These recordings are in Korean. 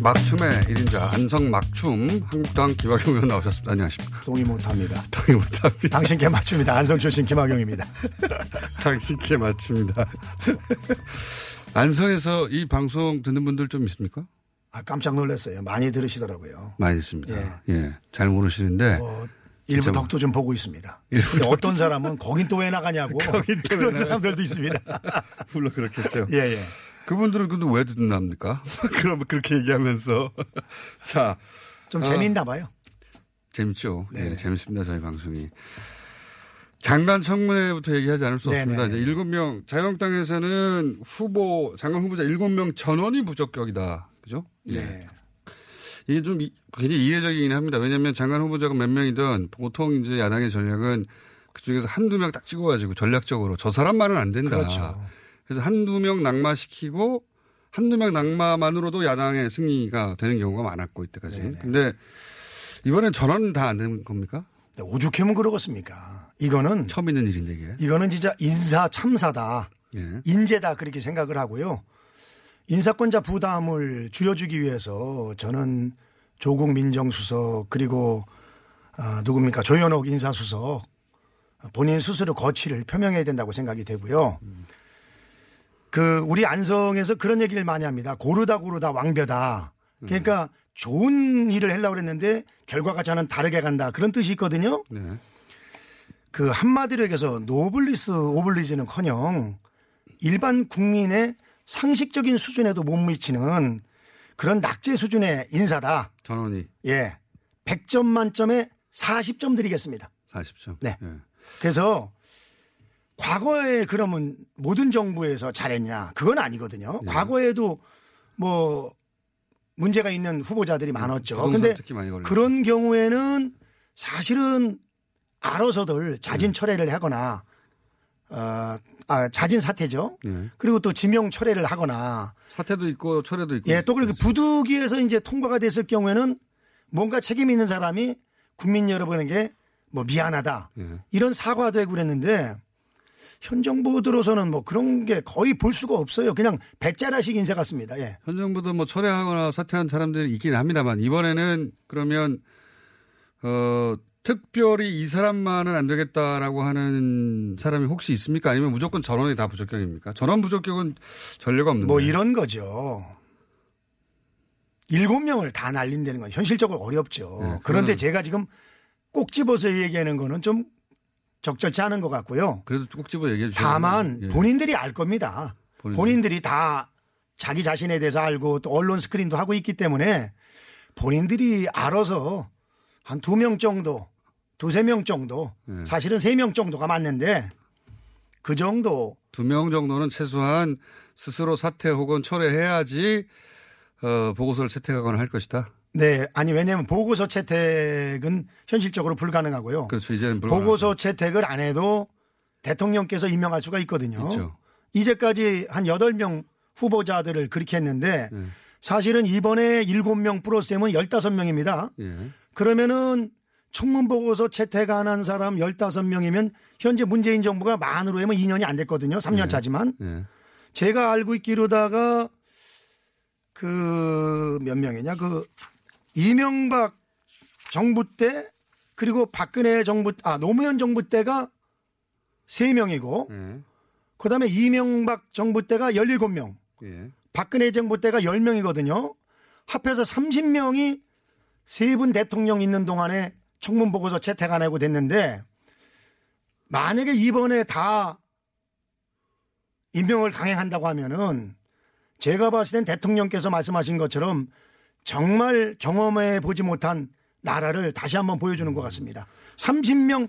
막춤의 1인자 안성 막춤 한국당 김학용 의원 나오셨습니다. 안녕하십니까. 동의 못합니다. 동의 못합니다. 당신께 맞춥니다. 안성 출신 김학용입니다. 당신께 맞춥니다. 안성에서 이 방송 듣는 분들 좀 있습니까? 아, 깜짝 놀랐어요. 많이 들으시더라고요. 많이 있습니다. 예. 예. 잘 모르시는데. 어, 일부 참- 덕도 좀 보고 있습니다. 어떤 사람은 거긴 또 왜 나가냐고 거긴 또왜 그런 사람들도 있습니다. 물론 그렇겠죠. 예, 예. 그분들은 근데 왜 듣는답니까? 그럼 그렇게 얘기하면서. 자. 좀 어, 재밌나 봐요. 재밌죠. 네. 예, 재밌습니다. 저희 방송이. 장관 청문회부터 얘기하지 않을 수 네, 없습니다. 네. 이제 일곱 명 자유한국당에서는 후보 장관 후보자 일곱 명 전원이 부적격이다. 그죠? 예. 네. 이게 좀 이- 굉장히 이례적이긴 합니다. 왜냐하면 장관 후보자가 몇 명이든 보통 이제 야당의 전략은 그중에서 한두 명 딱 찍어가지고 전략적으로 저 사람만은 안 된다. 그렇죠. 그래서 한두 명 낙마시키고 한두 명 낙마만으로도 야당의 승리가 되는 경우가 많았고 이때까지. 네네. 근데 이번엔 전원 다 안 되는 겁니까? 네, 오죽하면 그러겠습니까? 이거는 처음 있는 일인데 이게. 이거는 진짜 인사 참사다. 예. 인재다 그렇게 생각을 하고요. 인사권자 부담을 줄여주기 위해서 저는 조국 민정수석 그리고 아, 누굽니까 조현옥 인사수석 본인 스스로 거취를 표명해야 된다고 생각이 되고요. 그 우리 안성에서 그런 얘기를 많이 합니다. 고르다 고르다 왕벼다. 그러니까 좋은 일을 하려고 그랬는데 결과가 저는 다르게 간다. 그런 뜻이 있거든요. 네. 그 한마디로 얘기해서 노블리스 오블리지는 커녕 일반 국민의 상식적인 수준에도 못 미치는 그런 낙제 수준의 인사다. 전원이 예. 100점 만점에 40점 드리겠습니다. 40점. 네. 예. 그래서 과거에 그러면 모든 정부에서 잘했냐? 그건 아니거든요. 네. 과거에도 뭐 문제가 있는 후보자들이 많았죠. 음, 부동산 근데. 그런 경우에는 사실은 알아서들 자진 철회를 하거나 어, 아, 자진 사퇴죠. 예. 그리고 또 지명 철회를 하거나 사태도 있고 철회도 있고. 예, 또 그렇게 부득이해서 이제 통과가 됐을 경우에는 뭔가 책임 있는 사람이 국민 여러분에게 뭐 미안하다 예. 이런 사과도 하고 그랬는데 현 정부 들어서는 뭐 그런 게 거의 볼 수가 없어요. 그냥 배짜라식 인사 같습니다. 예. 현 정부도 뭐 철회하거나 사퇴한 사람들이 있긴 합니다만 이번에는 그러면 어 특별히 이 사람만은 안 되겠다라고 하는 사람이 혹시 있습니까? 아니면 무조건 전원이 다 부적격입니까? 전원 부적격은 전례가 없는데. 뭐 이런 거죠. 일곱 명을 다 날린다는 건 현실적으로 어렵죠. 네, 그런데 제가 지금 꼭 집어서 얘기하는 거는 좀 적절치 않은 것 같고요. 그래도 꼭 집어 얘기해 주세요. 다만 본인들이 알 겁니다. 본인들이. 본인들이 다 자기 자신에 대해서 알고 또 언론 스크린도 하고 있기 때문에 본인들이 알아서 한 두 명 정도, 두세 명 정도, 네. 사실은 세 명 정도가 맞는데 그 정도 두 명 정도는 최소한 스스로 사퇴 혹은 철회해야지 어, 보고서를 채택하거나 할 것이다. 네, 아니 왜냐하면 보고서 채택은 현실적으로 불가능하고요. 그렇죠. 이제는 불가능하죠. 보고서 채택을 안 해도 대통령께서 임명할 수가 있거든요. 있죠. 이제까지 한 8명 후보자들을 그렇게 했는데 네. 사실은 이번에 7명 플러스 M은 15명입니다. 예. 그러면은 청문 보고서 채택 안 한 사람 15명이면 현재 문재인 정부가 만으로 하면 2년이 안 됐거든요. 3년 차지만. 예. 제가 알고 있기로다가 그 몇 명이냐 그 이명박 정부 때 그리고 박근혜 정부 아 노무현 정부 때가 3명이고 예. 그다음에 이명박 정부 때가 17명 예. 박근혜 정부 때가 10명이거든요. 합해서 30명이 세 분 대통령 있는 동안에 청문 보고서 채택 안 하고 됐는데 만약에 이번에 다 임명을 강행한다고 하면은 제가 봤을 땐 대통령께서 말씀하신 것처럼 정말 경험해 보지 못한 나라를 다시 한번 보여주는 것 같습니다. 30명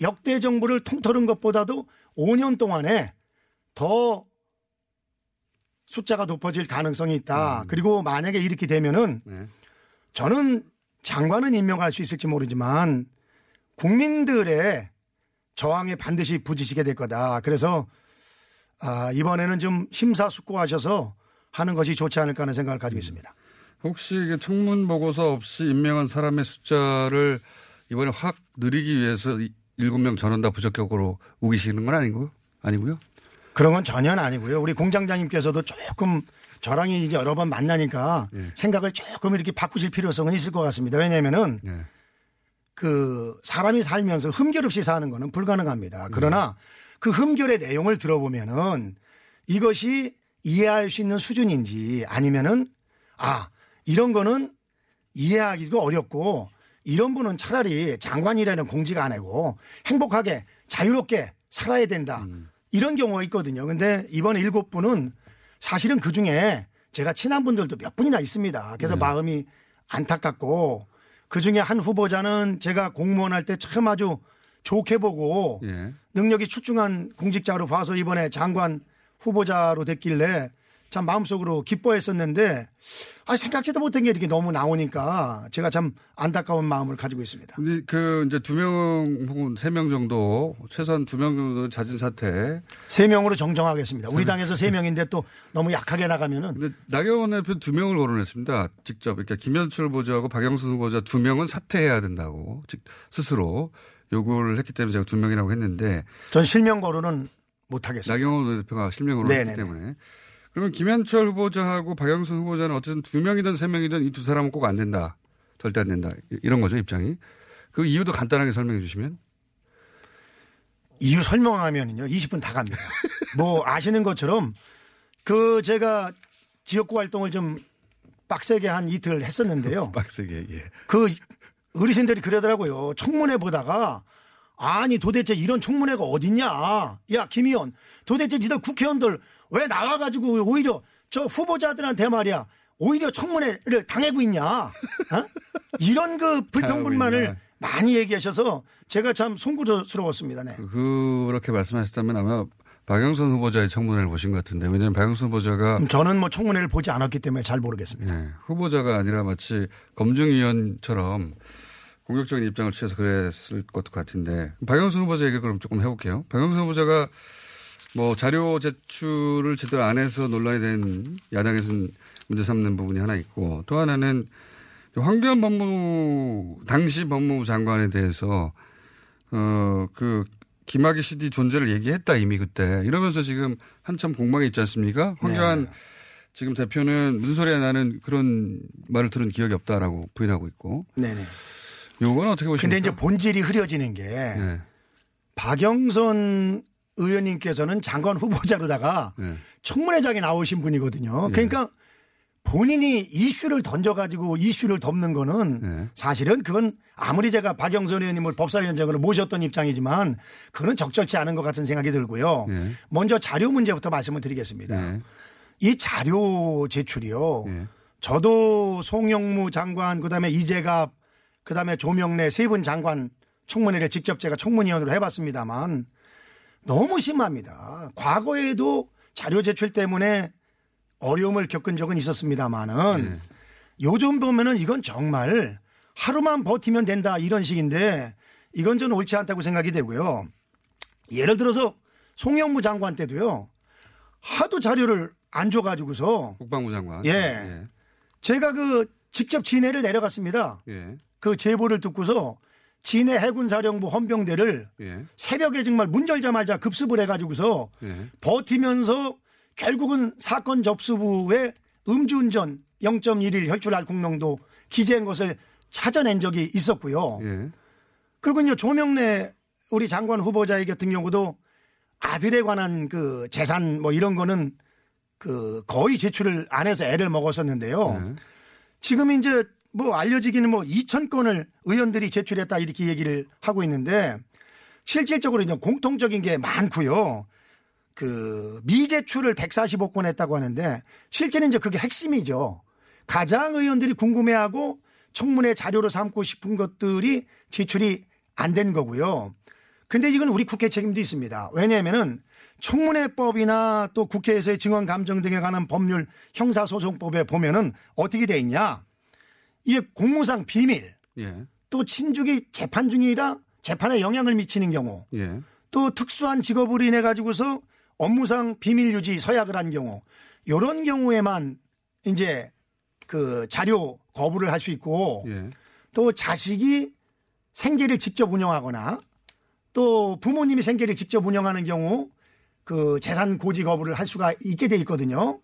역대 정부를 통틀은 것보다도 5년 동안에 더 숫자가 높아질 가능성이 있다. 그리고 만약에 이렇게 되면은 네. 저는 장관은 임명할 수 있을지 모르지만 국민들의 저항에 반드시 부딪히게 될 거다. 그래서 아, 이번에는 좀 심사숙고하셔서 하는 것이 좋지 않을까 하는 생각을 가지고 있습니다. 혹시 이게 청문 보고서 없이 임명한 사람의 숫자를 이번에 확 늘리기 위해서 이- 일곱 명 전원 다 부적격으로 우기시는 건 아니고요? 아니고요? 그런 건 전혀 아니고요. 우리 공장장님께서도 조금 저랑 이제 여러 번 만나니까 생각을 조금 이렇게 바꾸실 필요성은 있을 것 같습니다. 왜냐면은 네. 그 사람이 살면서 흠결 없이 사는 거는 불가능합니다. 그러나 그 흠결의 내용을 들어보면은 이것이 이해할 수 있는 수준인지 아니면은 아, 이런 거는 이해하기도 어렵고 이런 분은 차라리 장관이라는 공지가 아니고 행복하게 자유롭게 살아야 된다. 이런 경우가 있거든요. 근데 이번에 일곱 분은 사실은 그 중에 제가 친한 분들도 몇 분이나 있습니다. 그래서 마음이 안타깝고 그 중에 한 후보자는 제가 공무원 할 때 참 아주 좋게 보고 예. 능력이 출중한 공직자로 봐서 이번에 장관 후보자로 됐길래 참 마음속으로 기뻐했었는데 아 생각지도 못한 게 이렇게 너무 나오니까 제가 참 안타까운 마음을 가지고 있습니다. 근데 그 이제 두 명 혹은 세 명 정도 최소한 두 명 정도 잦은 사태. 세 명으로 정정하겠습니다. 우리 당에서 세 명인데 또 너무 약하게 나가면은 근데 나경원 대표 두 명을 거론했습니다. 직접. 그러니까 김현철 후보자하고 박영순 후보자 두 명은 사퇴해야 된다고 즉 스스로 요구를 했기 때문에 제가 두 명이라고 했는데 전 실명 거론은 못 하겠습니다. 나경원 대표가 실명으로 네네네. 했기 때문에. 그러면 김현철 후보자하고 박영순 후보자는 어쨌든 두 명이든 세 명이든 이 두 사람은 꼭 안 된다. 절대 안 된다. 이런 거죠, 입장이. 그 이유도 간단하게 설명해 주시면. 이유 설명하면은요 20분 다 갑니다. 뭐 아시는 것처럼 그 제가 지역구 활동을 좀 빡세게 한 이틀 했었는데요. 빡세게, 예. 그 어르신들이 그러더라고요. 청문회 보다가 아니 도대체 이런 청문회가 어딨냐. 야 김의원 도대체 니들 국회의원들 왜 나와가지고 오히려 저 후보자들한테 말이야 오히려 청문회를 당하고 있냐. 어? 이런 그 불평불만을. 많이 얘기하셔서 제가 참 송구스러웠습니다. 네. 그렇게 말씀하셨다면 아마 박영선 후보자의 청문회를 보신 것 같은데 왜냐하면 박영선 후보자가 저는 뭐 청문회를 보지 않았기 때문에 잘 모르겠습니다. 네, 후보자가 아니라 마치 검증위원처럼 공격적인 입장을 취해서 그랬을 것 같은데 박영선 후보자 얘기를 그럼 조금 해볼게요. 박영선 후보자가 뭐 자료 제출을 제대로 안 해서 논란이 된 야당에서는 문제 삼는 부분이 하나 있고 또 하나는 황교안 법무 당시 법무부 장관에 대해서 어 그 김학의 CD 존재를 얘기했다 이미 그때 이러면서 지금 한참 공방에 있지 않습니까? 황교안 지금 대표는 무슨 소리야 나는 그런 말을 들은 기억이 없다라고 부인하고 있고 네네. 요건 어떻게 보십니까? 근데 이제 본질이 흐려지는 게 네. 박영선 의원님께서는 장관 후보자로다가 네. 청문회장에 나오신 분이거든요. 그러니까 본인이 이슈를 던져가지고 이슈를 덮는 거는 네. 사실은 그건 아무리 제가 박영선 의원님을 법사위원장으로 모셨던 입장이지만 그건 적절치 않은 것 같은 생각이 들고요. 네. 먼저 자료 문제부터 말씀을 드리겠습니다. 네. 이 자료 제출이요. 네. 저도 송영무 장관, 그 다음에 이재갑, 그 다음에 조명래 세 분 장관 청문회를 직접 제가 청문위원으로 해봤습니다만 너무 심합니다. 과거에도 자료 제출 때문에 어려움을 겪은 적은 있었습니다만은 요즘 보면은 이건 정말 하루만 버티면 된다 이런 식인데 이건 좀 옳지 않다고 생각이 되고요. 예를 들어서 송영무 장관 때도요. 하도 자료를 안 줘가지고서 국방부 장관. 예. 제가 그 직접 진해를 내려갔습니다. 예. 예. 그 제보를 듣고서 진해 해군사령부 헌병대를 예. 새벽에 정말 문 열자마자 급습을 해가지고서 예. 버티면서 결국은 사건 접수부에 음주운전 0.1일 혈중 알코올 농도 기재한 것을 찾아낸 적이 있었고요. 예. 그리고 이제 조명래 우리 장관 후보자 같은 경우도 아들에 관한 그 재산 뭐 이런 거는 그 거의 제출을 안 해서 애를 먹었었는데요. 네. 지금 이제 뭐 알려지기는 뭐 2천 건을 의원들이 제출했다 이렇게 얘기를 하고 있는데 실질적으로 이제 공통적인 게 많고요. 그 미제출을 145건 했다고 하는데 실제는 이제 그게 핵심이죠. 가장 의원들이 궁금해하고 청문회 자료로 삼고 싶은 것들이 제출이 안 된 거고요. 근데 이건 우리 국회 책임도 있습니다. 왜냐하면은 청문회법이나 또 국회에서의 증언 감정 등에 관한 법률 형사소송법에 보면은 어떻게 돼 있냐. 이게 공무상 비밀 예. 또 친족이 재판 중이라 재판에 영향을 미치는 경우 예. 또 특수한 직업으로 인해 가지고서 업무상 비밀 유지 서약을 한 경우 요런 경우에만 이제 그 자료 거부를 할 수 있고 예. 또 자식이 생계를 직접 운영하거나 또 부모님이 생계를 직접 운영하는 경우 그 재산 고지 거부를 할 수가 있게 돼 있거든요.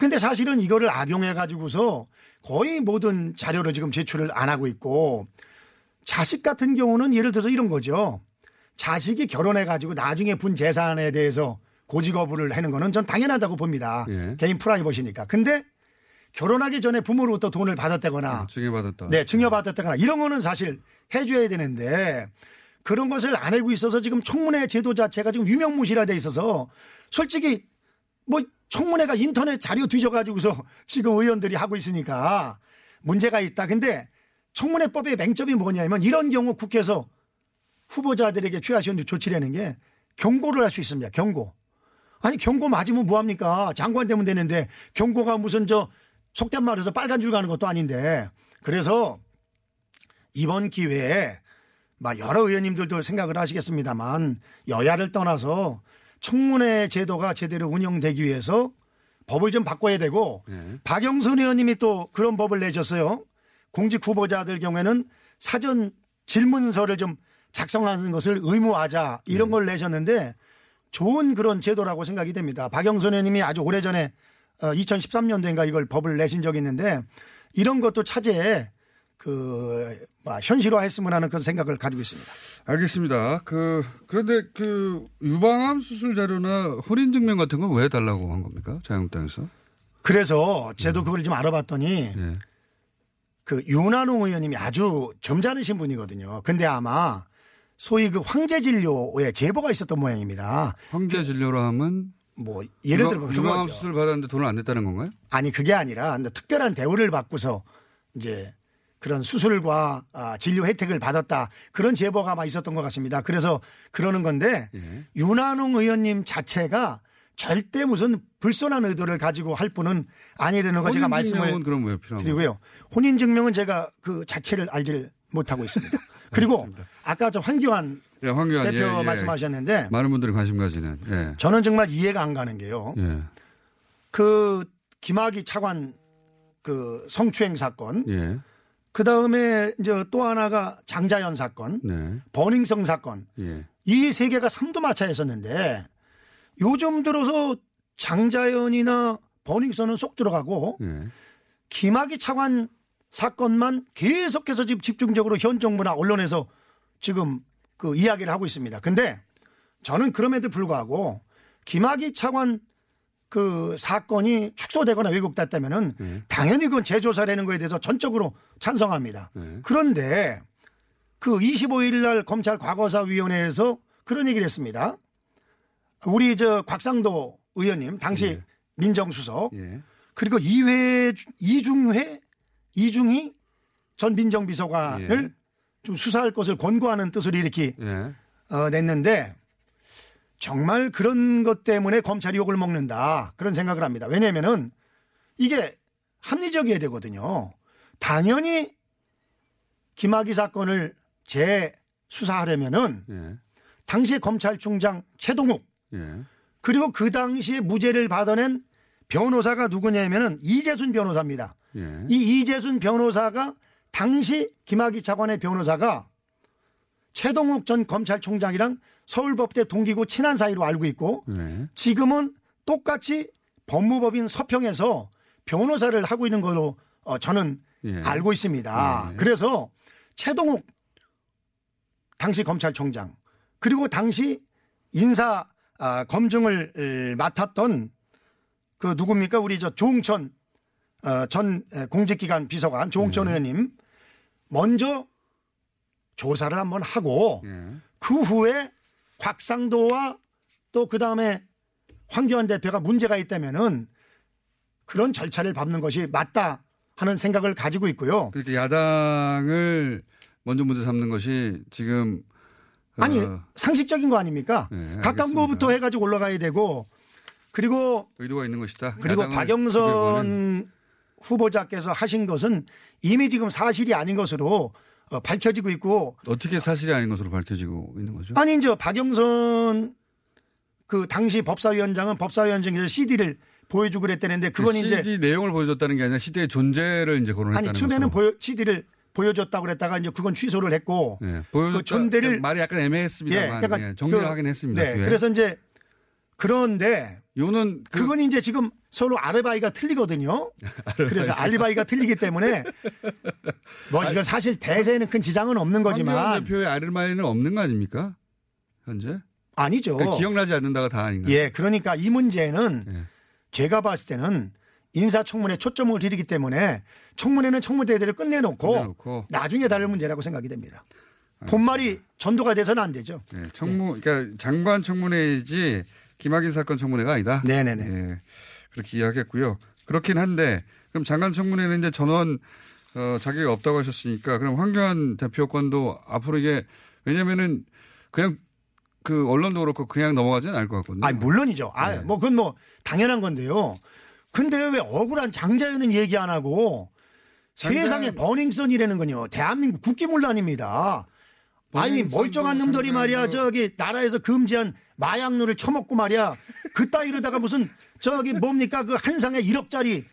근데 사실은 이거를 악용해 가지고서 거의 모든 자료를 지금 제출을 안 하고 있고 자식 같은 경우는 예를 들어서 이런 거죠. 자식이 결혼해 가지고 나중에 분 재산에 대해서 고지 거부를 하는 거는 전 당연하다고 봅니다. 예. 개인 프라이버시니까. 근데 결혼하기 전에 부모로부터 돈을 받았다거나 증여받았다. 네, 증여받았다거나 이런 거는 사실 해줘야 되는데 그런 것을 안 하고 있어서 지금 청문회 제도 자체가 지금 유명무실화돼 있어서 솔직히 뭐 청문회가 인터넷 자료 뒤져가지고서 지금 의원들이 하고 있으니까 문제가 있다. 근데 청문회법의 맹점이 뭐냐면 이런 경우 국회에서 후보자들에게 취하시는 조치라는 게 경고를 할 수 있습니다. 경고. 아니 경고 맞으면 뭐합니까? 장관 되면 되는데 경고가 무슨 저 속된 말해서 빨간 줄 가는 것도 아닌데 그래서 이번 기회에 막 여러 의원님들도 생각을 하시겠습니다만 여야를 떠나서 청문회 제도가 제대로 운영되기 위해서 법을 좀 바꿔야 되고 예. 박영선 의원님이 또 그런 법을 내셨어요. 공직 후보자들 경우에는 사전 질문서를 좀 작성하는 것을 의무하자 이런 걸 내셨는데 좋은 그런 제도라고 생각이 됩니다. 박영선 의원님이 아주 오래전에 2013년도인가 이걸 법을 내신 적이 있는데 이런 것도 차제에 그 뭐, 현실화했으면 하는 그런 생각을 가지고 있습니다. 알겠습니다. 그 그런데 그 유방암 수술 자료나 혼인 증명 같은 건 왜 달라고 한 겁니까? 자유한국당에서? 그래서 저도 그걸 좀 알아봤더니 예. 그 윤한홍 의원님이 아주 점잖으신 분이거든요. 근데 아마 소위 그 황제 진료에 제보가 있었던 모양입니다. 황제 진료로 하면 뭐 예를 들어 그런 유방암. 수술 받았는데 돈을 안 냈다는 건가요? 아니 그게 아니라 특별한 대우를 받고서 이제 그런 수술과 아, 진료 혜택을 받았다 그런 제보가 아마 있었던 것 같습니다. 그래서 그러는 건데 예. 윤한홍 의원님 자체가 절대 무슨 불손한 의도를 가지고 할 분은 아니라는 거 제가 말씀을? 드리고요. 혼인 증명은 제가 그 자체를 알지를 못하고 있습니다. 그리고 아까 저 황교안 예, 황교안 대표 예, 예. 말씀하셨는데 많은 분들이 관심 가지는. 예. 저는 정말 이해가 안 가는 게요. 예. 그 김학의 차관 그 성추행 사건, 예. 그 다음에 이제 또 하나가 장자연 사건, 네. 버닝성 사건, 예. 이세 개가 삼두마차였었는데 요즘 들어서 장자연이나 버닝썬은 쏙 들어가고 예. 김학의 차관 사건만 계속해서 지금 집중적으로 현 정부나 언론에서 지금 그 이야기를 하고 있습니다. 근데 저는 그럼에도 불구하고 김학의 차관 그 사건이 축소되거나 왜곡됐다면은 당연히 그건 재조사라는 거에 대해서 전적으로 찬성합니다. 네. 그런데 그 25일 날 검찰 과거사위원회에서 그런 얘기를 했습니다. 우리 저 곽상도 의원님 당시 민정수석 예. 그리고 이회 이중회 이중희 전 민정비서관을 예. 좀 수사할 것을 권고하는 뜻을 이렇게 예. 어, 냈는데 정말 그런 것 때문에 검찰이 욕을 먹는다 그런 생각을 합니다. 왜냐하면은 이게 합리적이어야 되거든요. 당연히 김학의 사건을 재수사하려면은 예. 당시에 검찰총장 최동욱 예. 그리고 그 당시에 무죄를 받아낸 변호사가 누구냐면은 이재순 변호사입니다. 예. 이 이재순 변호사가 당시 김학의 차관의 변호사가 최동욱 전 검찰총장이랑 서울법대 동기고 친한 사이로 알고 있고 네. 지금은 똑같이 법무법인 서평에서 변호사를 하고 있는 걸로 어, 저는 예. 알고 있습니다. 예. 그래서 최동욱 당시 검찰총장 그리고 당시 인사 아, 검증을 에, 맡았던 그 누굽니까 우리 저 조홍천 어, 전 공직기관 비서관 조홍천 네. 의원님 먼저 조사를 한번 하고 예. 그 후에 곽상도와 또 그 다음에 황교안 대표가 문제가 있다면은 그런 절차를 밟는 것이 맞다 하는 생각을 가지고 있고요. 그렇게 야당을 먼저 문제 삼는 것이 지금 아니 어, 상식적인 거 아닙니까? 네, 가까운. 거부터 해가지고 올라가야 되고 그리고 의도가 있는 것이다. 그리고 박영선 후보자께서 하신 것은 이미 지금 사실이 아닌 것으로 어, 밝혀지고 있고 어떻게 사실이 아닌 것으로 밝혀지고 있는 거죠? 아니 이제 박영선 그 당시 법사위원장은 법사위원장에서 CD를 보여주고 그랬다는데 그건 그 이제 CD 내용을 보여줬다는 게 아니라 시대의 존재를 이제 거론했다는 아니 처음에는. 보여 CD를 보여줬다고 그랬다가 이제 그건 취소를 했고 예, 보여줬다. 그 존대를 말이 약간 애매했습니다만 약간 예, 정리를 그- 하긴 했습니다. 네. 그래서 이제 그런데 요는 그 그건 이제 지금 서로 아르바이가 틀리거든요. 그래서 알리바이가 틀리기 때문에 뭐 이건 사실 대세에는 큰 지장은 없는 거지만 대표의 아르마이는 없는 거 아닙니까? 현재? 아니죠. 그러니까 기억나지 않는다가 다 아닌가? 예, 그러니까 이 문제는 예. 제가 봤을 때는 인사청문회 초점을 드리기 때문에 청문회는 청문대회를 끝내놓고, 끝내놓고. 나중에 다룰 문제라고 생각이 됩니다. 본말이 전도가 돼서는 안 되죠. 예, 청문, 그러니까 장관 청문회이지 김학인 사건 청문회가 아니다. 네네네. 예, 그렇게 이야기했고요. 그렇긴 한데 그럼 장관 청문회는 이제 전원 어, 자격이 없다고 하셨으니까 그럼 황교안 대표권도 앞으로 이게 왜냐면은 그냥 그 언론도 그렇고 그냥 넘어가지는 않을 것 같거든요. 아니, 물론이죠. 아, 네. 뭐 그건 뭐 당연한 건데요. 근데 왜 억울한 장자연은 얘기 안 하고 장자연- 세상에 버닝썬이라는 건요. 대한민국 국기문란입니다. 아니 멀쩡한 놈들이 말이야 저기 나라에서 금지한 마약류를 처먹고 말이야 그따위로다가 무슨 저기 뭡니까 그 한 상에 1억짜리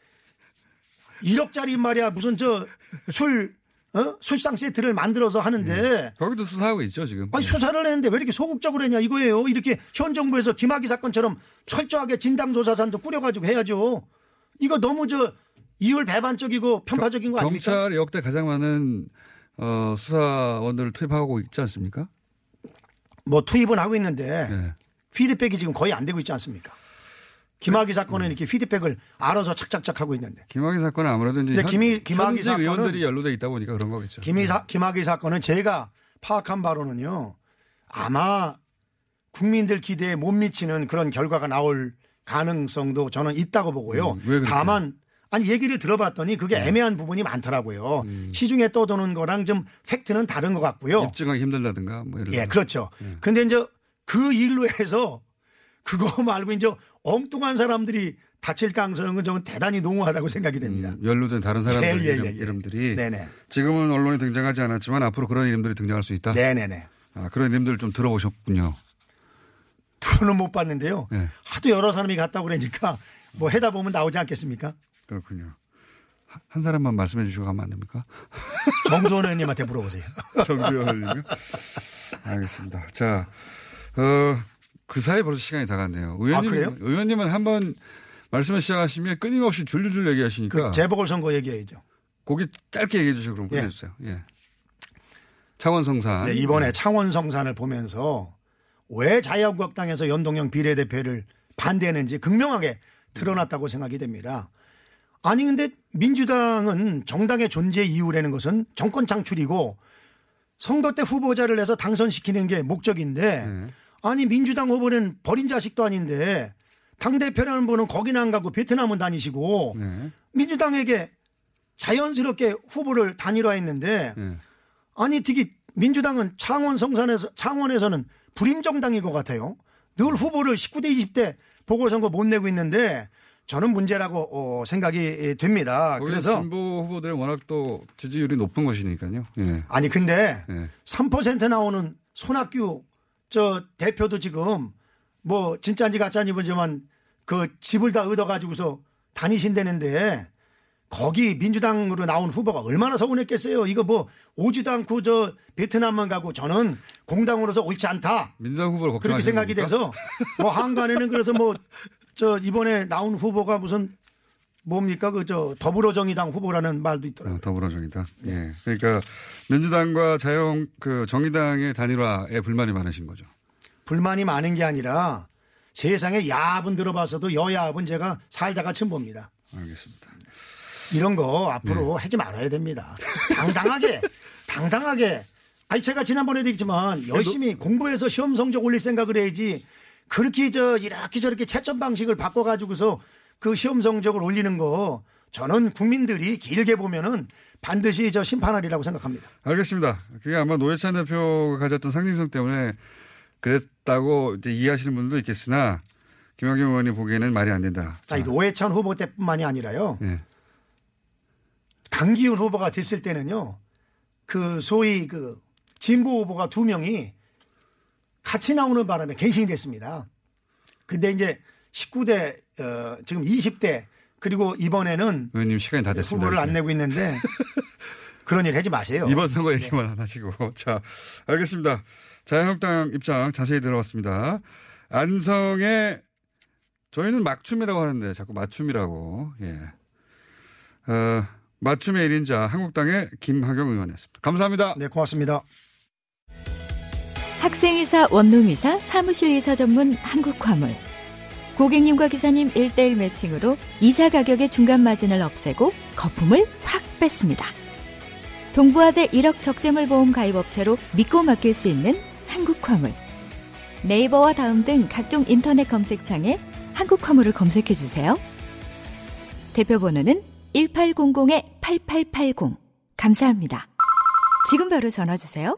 1억짜리 말이야 무슨 저술 어? 술상 세트를 만들어서 하는데 거기도 수사하고 있죠 지금. 아니 예. 수사를 했는데 왜 이렇게 소극적으로 했냐 이거예요. 이렇게 현 정부에서 김학의 사건처럼 철저하게 진담조사산도 꾸려가지고 해야죠. 이거 너무 저 이율 배반적이고 편파적인 거 아닙니까? 경찰 역대 가장 많은 어, 수사원들을 투입하고 있지 않습니까? 뭐 투입은 하고 있는데 예. 피드백이 지금 거의 안 되고 있지 않습니까? 김학의 사건은 이렇게 피드백을 알아서 착착착 하고 있는데 김학의 사건은 아무래도 이제 현, 김학의 사건은- 의원들이 연루돼 있다 보니까 그런 거겠죠. 김희 사, 김학의 사건은 제가 파악한 바로는요 아마 국민들 기대에 못 미치는 그런 결과가 나올 가능성도 저는 있다고 보고요. 음? 다만 아니 얘기를 들어봤더니 그게 애매한 부분이 많더라고요. 시중에 떠도는 거랑 좀 팩트는 다른 것 같고요. 입증하기 힘들다든가 뭐 이런. 예, 거. 그렇죠. 근데 이제 그 일로 해서 그거 말고 이제 엉뚱한 사람들이 다칠 가능성은 저는 대단히 농후하다고 생각이 됩니다. 음, 연루된 다른 사람들 예, 예, 이름, 예, 예. 이름들이 네네. 지금은 언론에 등장하지 않았지만 앞으로 그런 이름들이 등장할 수 있다. 네네네. 아, 그런 이름들을 좀 들어보셨군요. 투는 못 봤는데요. 네. 하도 여러 사람이 갔다고 그러니까 뭐 해다 보면 나오지 않겠습니까? 그렇군요. 한- 한 사람만 말씀해 주시고 가면 안 됩니까? 정조원 의원님한테 물어보세요. 정규현님요. 알겠습니다. 자, 어, 그 사이 벌써 시간이 다 갔네요. 의원님, 아, 그래요? 의원님은 한번 말씀을 시작하시면 끊임없이 줄줄줄 얘기하시니까 그 재보궐선거 얘기해야죠. 고기 짧게 얘기해 주시고 그럼 예. 끝내주세요. 예. 창원성산. 네, 이번에 창원성산을 보면서 왜 자유한국당에서 연동형 비례대표를 반대했는지 극명하게 드러났다고 생각이 됩니다. 아니 근데 민주당은 정당의 존재 이유라는 것은 정권 창출이고 선거 때 후보자를 내서 당선시키는 게 목적인데 네. 아니 민주당 후보는 버린 자식도 아닌데 당 대표라는 분은 거기는 안 가고 베트남은 다니시고 네. 민주당에게 자연스럽게 후보를 단일화했는데 네. 아니 되게 민주당은 창원 성산에서 창원에서는 불임 정당인 것 같아요. 늘 후보를 19대 20대 보궐선거 못 내고 있는데 저는 문제라고 어, 생각이 됩니다. 그래서 진보 후보들은 워낙 또 지지율이 높은 것이니까요. 예. 아니 근데 예. 3% 나오는 손학규 저 대표도 지금 뭐 진짜인지 가짜인지 모르지만 그 집을 다 얻어가지고서 다니신다는데 거기 민주당으로 나온 후보가 얼마나 서운했겠어요. 이거 뭐 오지도 않고 저 베트남만 가고 저는 공당으로서 옳지 않다. 민주당 후보를 그렇게 걱정하시는 생각이 겁니까? 돼서 뭐 한간에는 그래서 뭐 저 이번에 나온 후보가 무슨 뭡니까 그 저 더불어정의당 후보라는 말도 있더라고요. 어, 더불어정의당. 예. 그러니까 민주당과 자영 그 정의당의 단일화에 불만이 많으신 거죠. 불만이 많은 게 아니라 세상에 야합은 들어봐서도 여야합은 제가 살다가 처음 봅니다. 알겠습니다. 이런 거 앞으로 하지 말아야 됩니다. 당당하게, 당당하게. 아니, 제가 지난번에도 얘기했지만 열심히 공부해서 시험 성적 올릴 생각을 해야지 그렇게 저 이렇게 저렇게 채점 방식을 바꿔가지고서 그 시험 성적을 올리는 거 저는 국민들이 길게 보면은 반드시 저 심판하리라고 생각합니다. 알겠습니다. 그게 아마 노회찬 대표가 가졌던 상징성 때문에 그랬다고 이제 이해하시는 분도 있겠으나 김학영 의원이 보기에는 말이 안 된다. 아니, 노회찬 후보 때뿐만이 아니라요. 예. 강기훈 후보가 됐을 때는요. 그 소위 그 진보 후보가 두 명이 같이 나오는 바람에 갱신이 됐습니다. 근데 이제 19대 어, 지금 20대 그리고 이번에는 의원님 시간이 다 됐습니다. 후보를 안. 내고 있는데 그런 일 하지 마세요. 이번 선거 얘기만 안 하시고. 자, 알겠습니다. 자유한국당 입장 자세히 들어봤습니다. 안성의 저희는 막춤이라고 하는데 자꾸 맞춤이라고. 예. 어, 맞춤의 1인자 한국당의 김학영 의원이었습니다. 감사합니다. 네, 고맙습니다. 학생이사 원룸이사 사무실이사 전문 한국화물. 고객님과 기사님 1대1 매칭으로 이사 가격의 중간 마진을 없애고 거품을 확 뺐습니다. 동부화재 1억 적재물 보험 가입업체로 믿고 맡길 수 있는 한국화물. 네이버와 다음 등 각종 인터넷 검색창에 한국화물을 검색해 주세요. 대표 번호는 1800-8880. 감사합니다. 지금 바로 전화 주세요.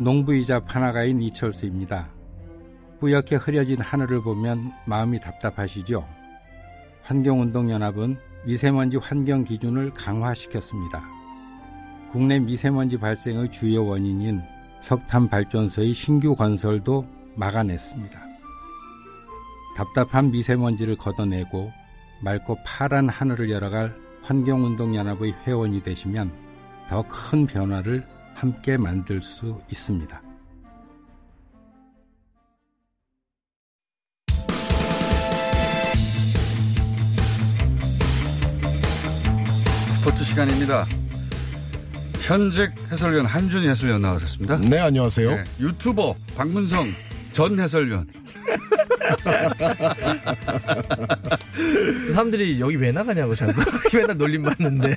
농부이자 판화가인 이철수입니다. 뿌옇게 흐려진 하늘을 보면 마음이 답답하시죠? 환경운동연합은 미세먼지 환경 기준을 강화시켰습니다. 국내 미세먼지 발생의 주요 원인인 석탄 발전소의 신규 건설도 막아냈습니다. 답답한 미세먼지를 걷어내고 맑고 파란 하늘을 열어갈 환경운동연합의 회원이 되시면 더 큰 변화를 함께 만들 수 있습니다. 스포츠 시간입니다. 현직 해설위원 한준희 해설위원 나와주셨습니다. 네, 안녕하세요. 네, 유튜버 박문성 전 해설위원. 사람들이 여기 왜 나가냐고 자꾸 맨날 놀림 받는데.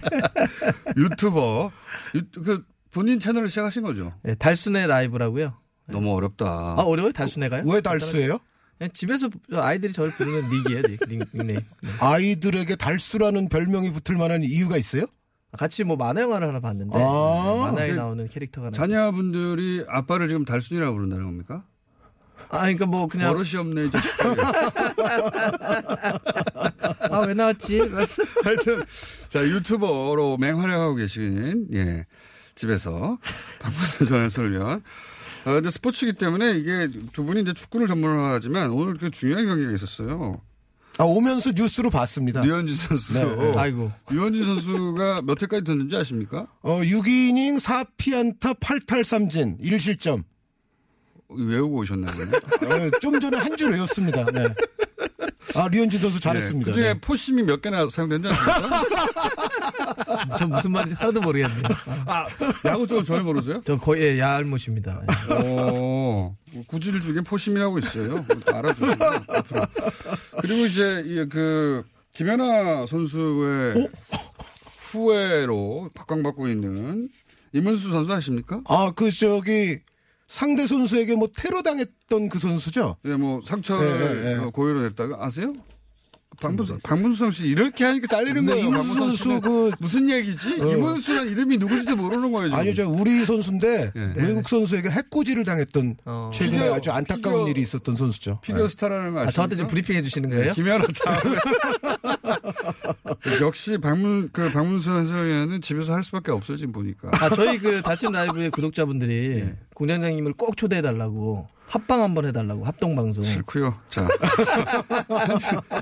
유튜버. 유, 그 본인 채널을 시작하신 거죠? 네, 달순의 라이브라고요. 너무 어렵다. 아 어려워요? 달순애가요? 왜 달수예요? 그냥 집에서 아이들이 저를 부르는 닉이에요, 닉, 닉, 닉네임. 네. 아이들에게 달수라는 별명이 붙을 만한 이유가 있어요? 같이 뭐 만화 영화를 하나 봤는데 아. 네, 만화에 그 나오는 캐릭터가 하나 자녀분들이 아빠를 지금 달순이라고 부른다는 겁니까? 아, 그러니까 뭐 그냥 버릇이 없네, 이 자식. 아왜 나왔지? 하여튼, 자, 유튜버로 맹활약하고 계신, 예, 집에서, 박문수 전 해설위원. 어, 근데 스포츠이기 때문에 이게 두 분이 이제 축구를 전문으로 하지만 오늘 그 중요한 경기가 있었어요. 아, 오면서 뉴스로 봤습니다. 류현진 선수. 네, 네. 아이고. 류현진 선수가 몇 회까지 던졌는지 아십니까? 어, 6이닝 4피안타 8탈 3진 1실점. 외우고 오셨나요? 어, 좀 전에 한 줄 외웠습니다. 네. 아, 류현진 선수 잘했습니다. 그 중에 네. 포심이 몇 개나 사용됐는지 아십니까? 전 무슨 말인지 하나도 모르겠네요. 아, 야구 쪽은 전혀 모르세요? 저 거의 예, 야알못입니다. 오, 구질 중에 포심이라고 있어요. 알아두시고 앞으로. 그리고 이제 이 그 김연아 선수의 후회로 각광받고 있는 이문수 선수 아십니까? 아, 그, 저기, 상대 선수에게 뭐 테러 당했던 그 선수죠? 예, 뭐 상처를 네, 네, 네. 어, 고의로 냈다가 아세요? 박문수, 박문수 씨 이렇게 하니까 잘리는 네, 거예요. 이문수 박문수 선수 그- 무슨 얘기지? 어. 이문수란 이름이 누군지도 모르는 거예요. 지금. 아니죠. 우리 선수인데 네. 외국 선수에게 해코지를 당했던 어. 최근에 피겨- 아주 안타까운 피겨- 일이 있었던 선수죠. 피겨 스타라는 거 아, 아십니까? 저한테 지금 브리핑 해 주시는 거예요? 김연아 다음에 역시 박문 그 박문수 해설위원은 집에서 할 수밖에 없어요 지금 보니까. 아, 저희 그 달순 라이브의 구독자분들이 예. 공장장님을 꼭 초대해 달라고 합방 한번 해달라고 합동 방송. 싫고요. 자,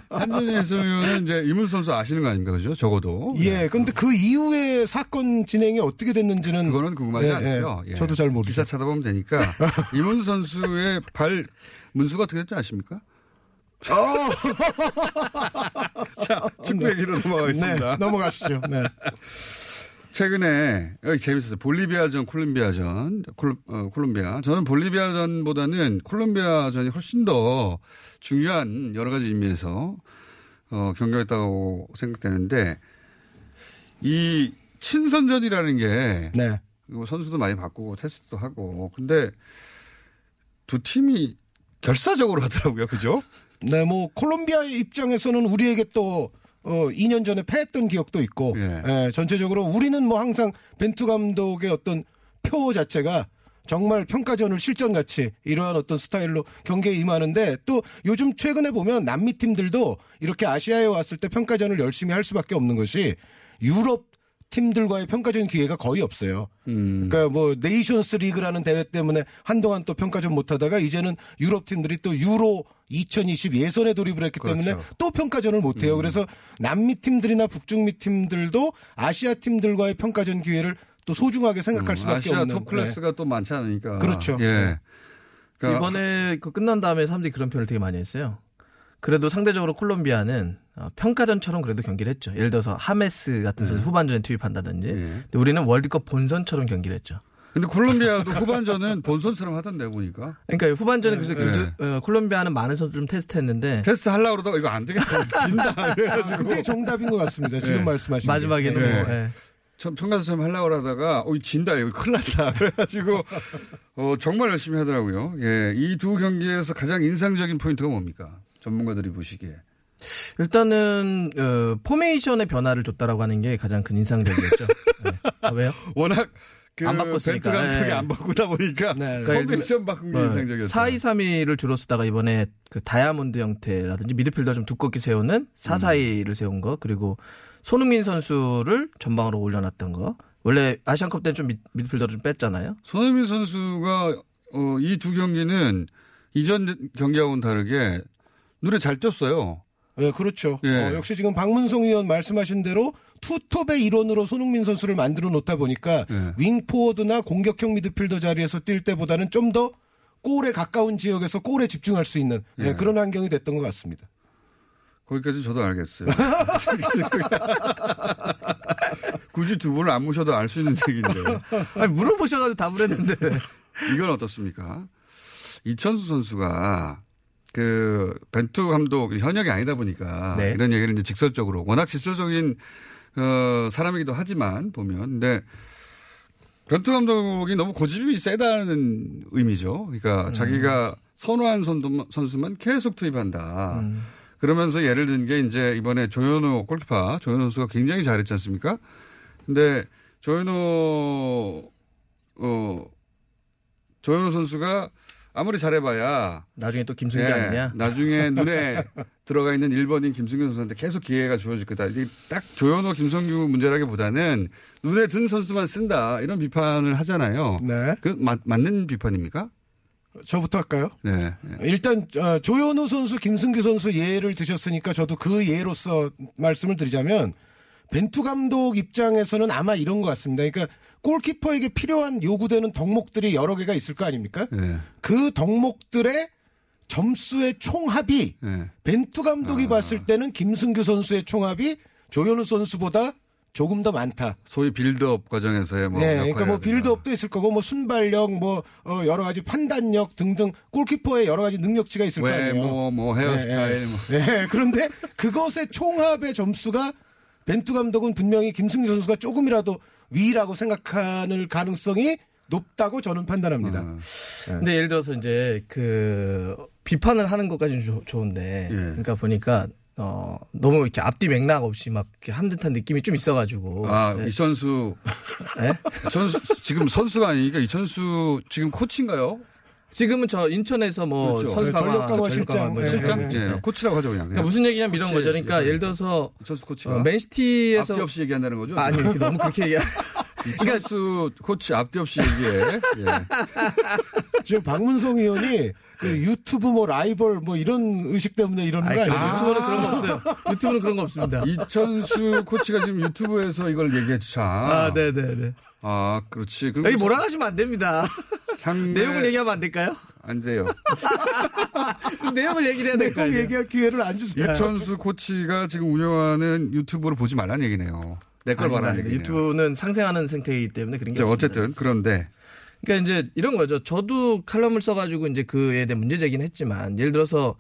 한준희 해설위원은 이제 이문수 선수 아시는 거 아닙니까, 그죠? 적어도. 예, 근데 그 이후에 사건 진행이 어떻게 됐는지는 그거는 궁금하지 예, 않고요. 예. 예. 저도 잘 모르죠. 기사 찾아보면 되니까 이문수 선수의 발 문수가 어떻게 됐지 아십니까? 자, 축구 얘기로 넘어가겠습니다. 네, 넘어가시죠. 네. 최근에 여기 재밌었어요. 볼리비아전, 콜롬비아전, 콜, 어, 콜롬비아. 저는 볼리비아전보다는 콜롬비아전이 훨씬 더 중요한 여러 가지 의미에서 어, 경기였다고 생각되는데 이 친선전이라는 게 네. 뭐 선수도 많이 바꾸고 테스트도 하고 근데 두 팀이 결사적으로 하더라고요. 그죠? 네, 뭐 콜롬비아의 입장에서는 우리에게 또 어, 2년 전에 패했던 기억도 있고, 예. 예, 전체적으로 우리는 뭐 항상 벤투 감독의 어떤 표 자체가 정말 평가전을 실전같이 이러한 어떤 스타일로 경기에 임하는데 또 요즘 최근에 보면 남미 팀들도 이렇게 아시아에 왔을 때 평가전을 열심히 할 수밖에 없는 것이 유럽 팀들과의 평가전 기회가 거의 없어요. 음. 그러니까 뭐 네이션스 리그라는 대회 때문에 한동안 또 평가전 못하다가 이제는 유럽 팀들이 또 유로 2020 예선에 돌입을 했기 때문에 그렇죠. 또 평가전을 못해요. 그래서 남미 팀들이나 북중미 팀들도 아시아 팀들과의 평가전 기회를 또 소중하게 생각할 수밖에 음, 아시아 없는. 톱 클래스가 또 많지 않으니까. 그렇죠. 예. 네. 그래서 이번에 그 끝난 다음에 사람들이 그런 표현을 되게 많이 했어요. 그래도 상대적으로 콜롬비아는 어, 평가전처럼 그래도 경기를 했죠. 예를 들어서 하메스 같은 선수 후반전에 투입한다든지. 근데 우리는 월드컵 본선처럼 경기를 했죠. 근데 콜롬비아도 후반전은 본선처럼 하던데 보니까. 그러니까 후반전에 그래서 네. 그, 어, 콜롬비아는 많은 선수 좀 테스트했는데 테스트 하려고 그러다가 이거 안 되겠다. 진다. 그래가지고. 그게 정답인 것 같습니다. 지금 네. 말씀하신 게. 마지막에는 네. 뭐 예. 처음 평가처럼 하려고 하다가 어 진다 이거 큰일 났다. 그래가지고 어 정말 열심히 하더라고요. 예. 이 두 경기에서 가장 인상적인 포인트가 뭡니까? 전문가들이 보시기에. 일단은 어, 포메이션의 변화를 줬다라고 하는 게 가장 큰 인상적이었죠. 네. 아, 왜요? 워낙 그 안 바꿨으니까. 벤투 감독이 네. 안 바꾸다 보니까 그러니까 예를 들면 포메이션 바꾼 게뭐 인상적이었어요. 4-2-3-2를 주로 쓰다가 이번에 그 다이아몬드 형태라든지 미드필더 좀 두껍게 세우는 4-4-2를 세운 거 그리고 손흥민 선수를 전방으로 올려놨던 거 원래 아시안컵 때는 좀 미- 미드필더를 좀 뺐잖아요. 손흥민 선수가 어, 이 두 경기는 이전 경기하고는 다르게 눈에 잘 띄었어요. 예, 그렇죠. 예. 어, 역시 지금 박문성 의원 말씀하신 대로 투톱의 일원으로 손흥민 선수를 만들어 놓다 보니까 예. 윙포워드나 공격형 미드필더 자리에서 뛸 때보다는 좀 더 골에 가까운 지역에서 골에 집중할 수 있는 예, 예. 그런 환경이 됐던 것 같습니다. 거기까지 저도 알겠어요. 굳이 두 분을 안 모셔도 알 수 있는 얘기인데. 아니, 물어보셔가지고 답을 했는데. 이건 어떻습니까? 이천수 선수가 그 벤투 감독 현역이 아니다 보니까 네. 이런 얘기를 이제 직설적으로 워낙 직설적인 어 사람이기도 하지만 보면 근데 벤투 감독이 너무 고집이 세다는 의미죠. 그러니까 음. 자기가 선호한 선수- 선수만 계속 투입한다. 음. 그러면서 예를 든 게 이제 이번에 조현우 골키퍼 조현우 선수가 굉장히 잘했지 않습니까? 근데 조현우 어 조현우 선수가 아무리 잘해봐야 나중에 또 김승기 예, 아니냐? 나중에 눈에 들어가 있는 1번인 김승규 선수한테 계속 기회가 주어질 거다. 이게 딱 조현우, 김성규 문제라기보다는 눈에 든 선수만 쓴다 이런 비판을 하잖아요. 네. 그 맞, 맞는 비판입니까? 저부터 할까요? 네. 일단 어, 조현우 선수, 김승규 선수 예를 드셨으니까 저도 그 예로서 말씀을 드리자면 벤투 감독 입장에서는 아마 이런 것 같습니다. 그러니까 골키퍼에게 필요한 요구되는 덕목들이 여러 개가 있을 거 아닙니까? 네. 그 덕목들의 점수의 총합이 네. 벤투 감독이 봤을 때는 김승규 선수의 총합이 조현우 선수보다 조금 더 많다. 소위 빌드업 과정에서의 뭐 네, 그러니까 뭐. 빌드업도 있을 거고 뭐 순발력, 뭐 어, 여러 가지 판단력 등등 골키퍼의 여러 가지 능력치가 있을 거 아니에요. 외모, 뭐 헤어스타일, 뭐. 네, 그런데 그것의 총합의 점수가 벤투 감독은 분명히 김승규 선수가 조금이라도 위라고 생각하는 가능성이 높다고 저는 판단합니다. 어. 근데 예를 들어서 이제 그 비판을 하는 것까지는 좋- 좋은데 예. 그러니까 보니까 어 너무 이렇게 앞뒤 맥락 없이 막 이렇게 한 듯한 느낌이 좀 있어가지고 아, 예. 이천수. 예? 이천수, 지금 선수가 아니니까 이천수 지금 코치인가요? 지금은 저 인천에서 뭐 그렇죠. 선수 네, 강화, 전력 강화 실장. 뭐 네, 실장? 거. 예, 네. 코치라고 하죠, 그냥. 그러니까 무슨 얘기냐면 이런 거죠. 그러니까. 예를 들어서 이천수 코치가. 어, 맨시티에서 앞뒤 없이 얘기한다는 거죠? 아니 이렇게 너무 그렇게 얘기. 이천수 코치 앞뒤 없이 얘기해. 예. 지금 박문성 의원이 그 유튜브 뭐 라이벌 뭐 이런 의식 때문에 이러는 거 아니, 아니에요? 유튜브는 그런 거 없어요. 유튜브는 그런 거 없습니다. 이천수 코치가 지금 유튜브에서 이걸 얘기했죠. 아, 네네네. 아, 그렇지. 여기 뭐라 하시면 안 됩니다. 상대 내용을 얘기하면 안 될까요? 안 돼요. 내용을 얘기를 해야 될거 내용. 얘기할 기회를 안 주세요. 이천수 코치가 지금 운영하는 유튜브를 보지 말라는 얘기네요. 내걸 아닙니다. 말하는 얘기네요. 유튜브는 상생하는 생태이기 때문에 그런 게. 어쨌든 그런데 그러니까 이제 이런 거죠. 저도 칼럼을 써가지고 이제 그에 대한 문제 제기는 했지만 예를 들어서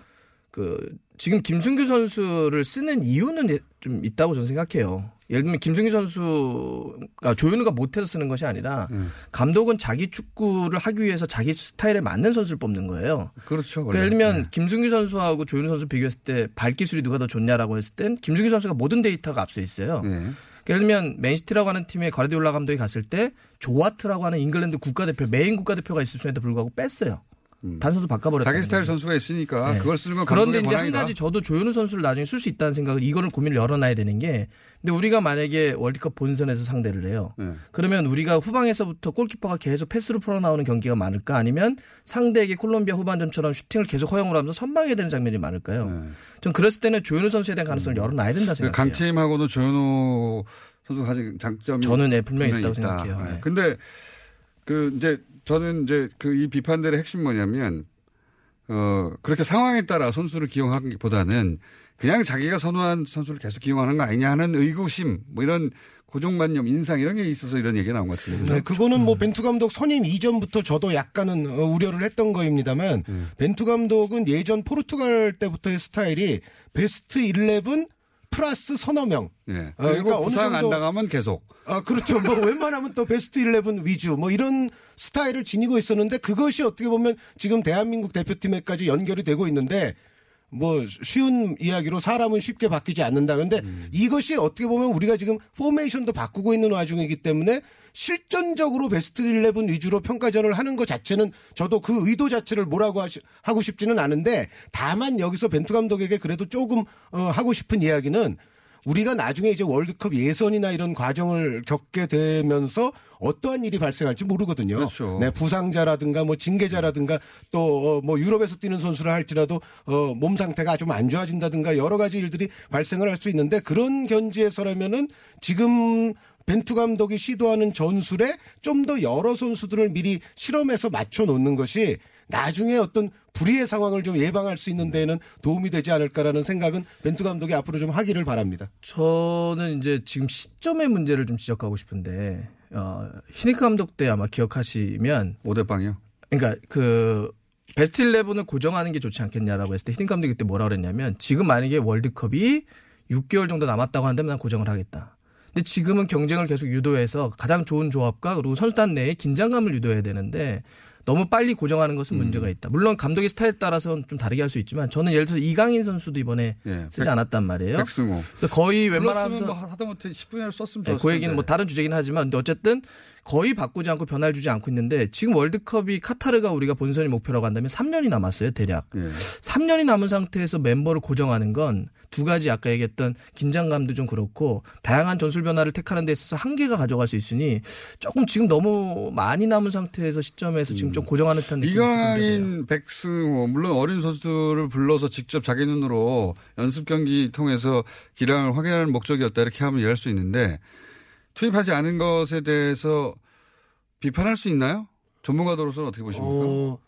그 지금 김승규 선수를 쓰는 이유는 예- 좀 있다고 저는 생각해요. 예를 들면 김승규 선수가 조현우가 못해서 쓰는 것이 아니라 음. 감독은 자기 축구를 하기 위해서 자기 스타일에 맞는 선수를 뽑는 거예요. 그렇죠. 그러니까. 예를 들면 네. 김승규 선수하고 조현우 선수 비교했을 때 발기술이 누가 더 좋냐라고 했을 땐 김승규 선수가 모든 데이터가 앞서 있어요. 네. 그러니까 예를 들면 맨시티라고 하는 팀에 과르디올라 감독이 갔을 때 조 하트라고 하는 잉글랜드 국가대표 메인 국가대표가 있음에도 불구하고 뺐어요. 딴 선수 바꿔버렸다. 음. 자기 스타일 선수가 있으니까 네. 그걸 쓰는 건 그런데 이제 한 권한이다. 가지 저도 조현우 선수를 나중에 쓸 수 있다는 생각을 이거를 고민을 열어놔야 되는 게 근데 우리가 만약에 월드컵 본선에서 상대를 해요. 네. 그러면 우리가 후방에서부터 골키퍼가 계속 패스로 풀어나오는 경기가 많을까 아니면 상대에게 콜롬비아 후반전처럼 슈팅을 계속 허용을 하면서 선방해야 되는 장면이 많을까요? 네. 전 그랬을 때는 조현우 선수에 대한 가능성을 열어놔야 된다 그 생각해요. 강팀하고도 조현우 선수가 가진 장점이 저는 예, 분명히 있다고 있다. 생각해요. 네. 네. 근데 그 이제 저는 이제 그 이 비판들의 핵심 뭐냐면 어 그렇게 상황에 따라 선수를 기용하기보다는 그냥 자기가 선호한 선수를 계속 기용하는 거 아니냐 하는 의구심 뭐 이런 고정관념 인상 이런 게 있어서 이런 얘기가 나온 것 같은데. 네, 그거는 뭐 벤투 감독 선임 이전부터 저도 약간은 어, 우려를 했던 거입니다만 음. 벤투 감독은 예전 포르투갈 때부터의 스타일이 베스트 11 플러스 서너 명. 예. 어, 그러니까 어느 부상 안 정도- 당하면 계속. 아, 그렇죠. 뭐 웬만하면 또 베스트 11 위주 뭐 이런 스타일을 지니고 있었는데 그것이 어떻게 보면 지금 대한민국 대표팀에까지 연결이 되고 있는데 뭐 쉬운 이야기로 사람은 쉽게 바뀌지 않는다. 근데 음. 이것이 어떻게 보면 우리가 지금 포메이션도 바꾸고 있는 와중이기 때문에 실전적으로 베스트 11 위주로 평가전을 하는 것 자체는 저도 그 의도 자체를 뭐라고 하시- 하고 싶지는 않은데 다만 여기서 벤투 감독에게 그래도 조금 어, 하고 싶은 이야기는 우리가 나중에 이제 월드컵 예선이나 이런 과정을 겪게 되면서 어떠한 일이 발생할지 모르거든요. 그렇죠. 네, 부상자라든가 뭐 징계자라든가 또 뭐 유럽에서 뛰는 선수를 할지라도 어, 몸 상태가 좀 안 좋아진다든가 여러 가지 일들이 발생을 할 수 있는데 그런 견지에서라면은 지금 벤투 감독이 시도하는 전술에 좀 더 여러 선수들을 미리 실험해서 맞춰 놓는 것이 나중에 어떤 불의의 상황을 좀 예방할 수 있는 데에는 도움이 되지 않을까라는 생각은 벤투 감독이 앞으로 좀 하기를 바랍니다. 저는 이제 지금 시점의 문제를 좀 지적하고 싶은데 어, 히니크 감독 때 아마 기억하시면 5대 빵이요. 그러니까 그 베스트 11을 고정하는 게 좋지 않겠냐라고 했을 때 히딩 감독이 그때 뭐라 그랬냐면 지금 만약에 월드컵이 6개월 정도 남았다고 한다면 난 고정을 하겠다. 근데 지금은 경쟁을 계속 유도해서 가장 좋은 조합과 그리고 선수단 내에 긴장감을 유도해야 되는데 너무 빨리 고정하는 것은 문제가 있다. 물론 감독의 스타일에 따라서는 좀 다르게 할 수 있지만 저는 예를 들어서 이강인 선수도 이번에 예. 쓰지 백- 않았단 말이에요. 백승호. 그래서 거의 웬만하면 뭐 하다못해 10분이라도 썼으면 네, 좋았을 그 얘기는. 뭐 다른 주제긴 하지만 근데 어쨌든 거의 바꾸지 않고 변화를 주지 않고 있는데 지금 월드컵이 카타르가 우리가 본선이 목표라고 한다면 3년이 남았어요 대략. 예. 3년이 남은 상태에서 멤버를 고정하는 건 두 가지 아까 얘기했던 긴장감도 좀 그렇고 다양한 전술 변화를 택하는 데 있어서 한계가 가져갈 수 있으니 조금 지금 너무 많이 남은 상태에서 시점에서 지금 좀 고정하는 듯한 느낌이 이강인, 백승호 물론 어린 선수들을 불러서 직접 자기 눈으로 연습 경기 통해서 기량을 확인하는 목적이었다 이렇게 하면 이해할 수 있는데 투입하지 않은 것에 대해서 비판할 수 있나요? 전문가로서는 어떻게 보십니까? 어,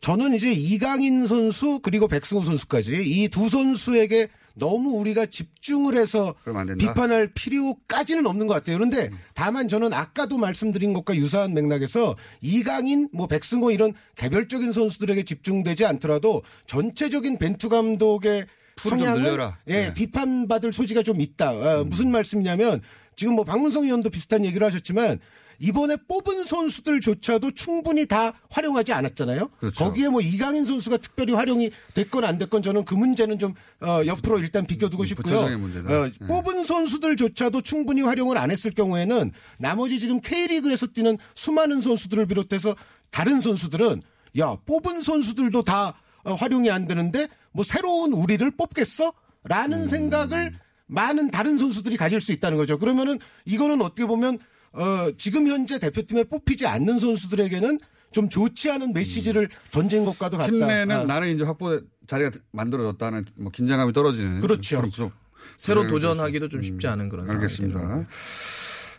저는 이제 이강인 선수 그리고 백승호 선수까지 이 두 선수에게 너무 우리가 집중을 해서. 비판할 필요까지는 없는 것 같아요. 그런데 다만 저는 아까도 말씀드린 것과 유사한 맥락에서 이강인, 뭐 백승호 이런 개별적인 선수들에게 집중되지 않더라도 전체적인 벤투 감독의 늘려라. 예, 네. 비판받을 소지가 좀 있다. 아, 음. 무슨 말씀이냐면 지금 뭐 박문성 의원도 비슷한 얘기를 하셨지만 이번에 뽑은 선수들조차도 충분히 다 활용하지 않았잖아요. 그렇죠. 거기에 뭐 이강인 선수가 특별히 활용이 됐건 안 됐건 저는 그 문제는 좀 어, 옆으로 일단 비껴두고 싶고요. 어, 네. 뽑은 선수들조차도 충분히 활용을 안 했을 경우에는 나머지 지금 K리그에서 뛰는 수많은 선수들을 비롯해서 다른 선수들은 야 뽑은 선수들도 다 어, 활용이 안 되는데 뭐 새로운 우리를 뽑겠어? 라는 음. 생각을 많은 다른 선수들이 가질 수 있다는 거죠. 그러면은 이거는 어떻게 보면 어, 지금 현재 대표팀에 뽑히지 않는 선수들에게는 좀 좋지 않은 메시지를 던진 것과도 같다. 팀 내는 아. 나는 이제 확보 자리가 만들어졌다는 뭐 긴장감이 떨어지는 그렇죠. 구조. 새로 네, 도전하기도 좀 쉽지 않은 그런 상황이 되는 알겠습니다. 거예요.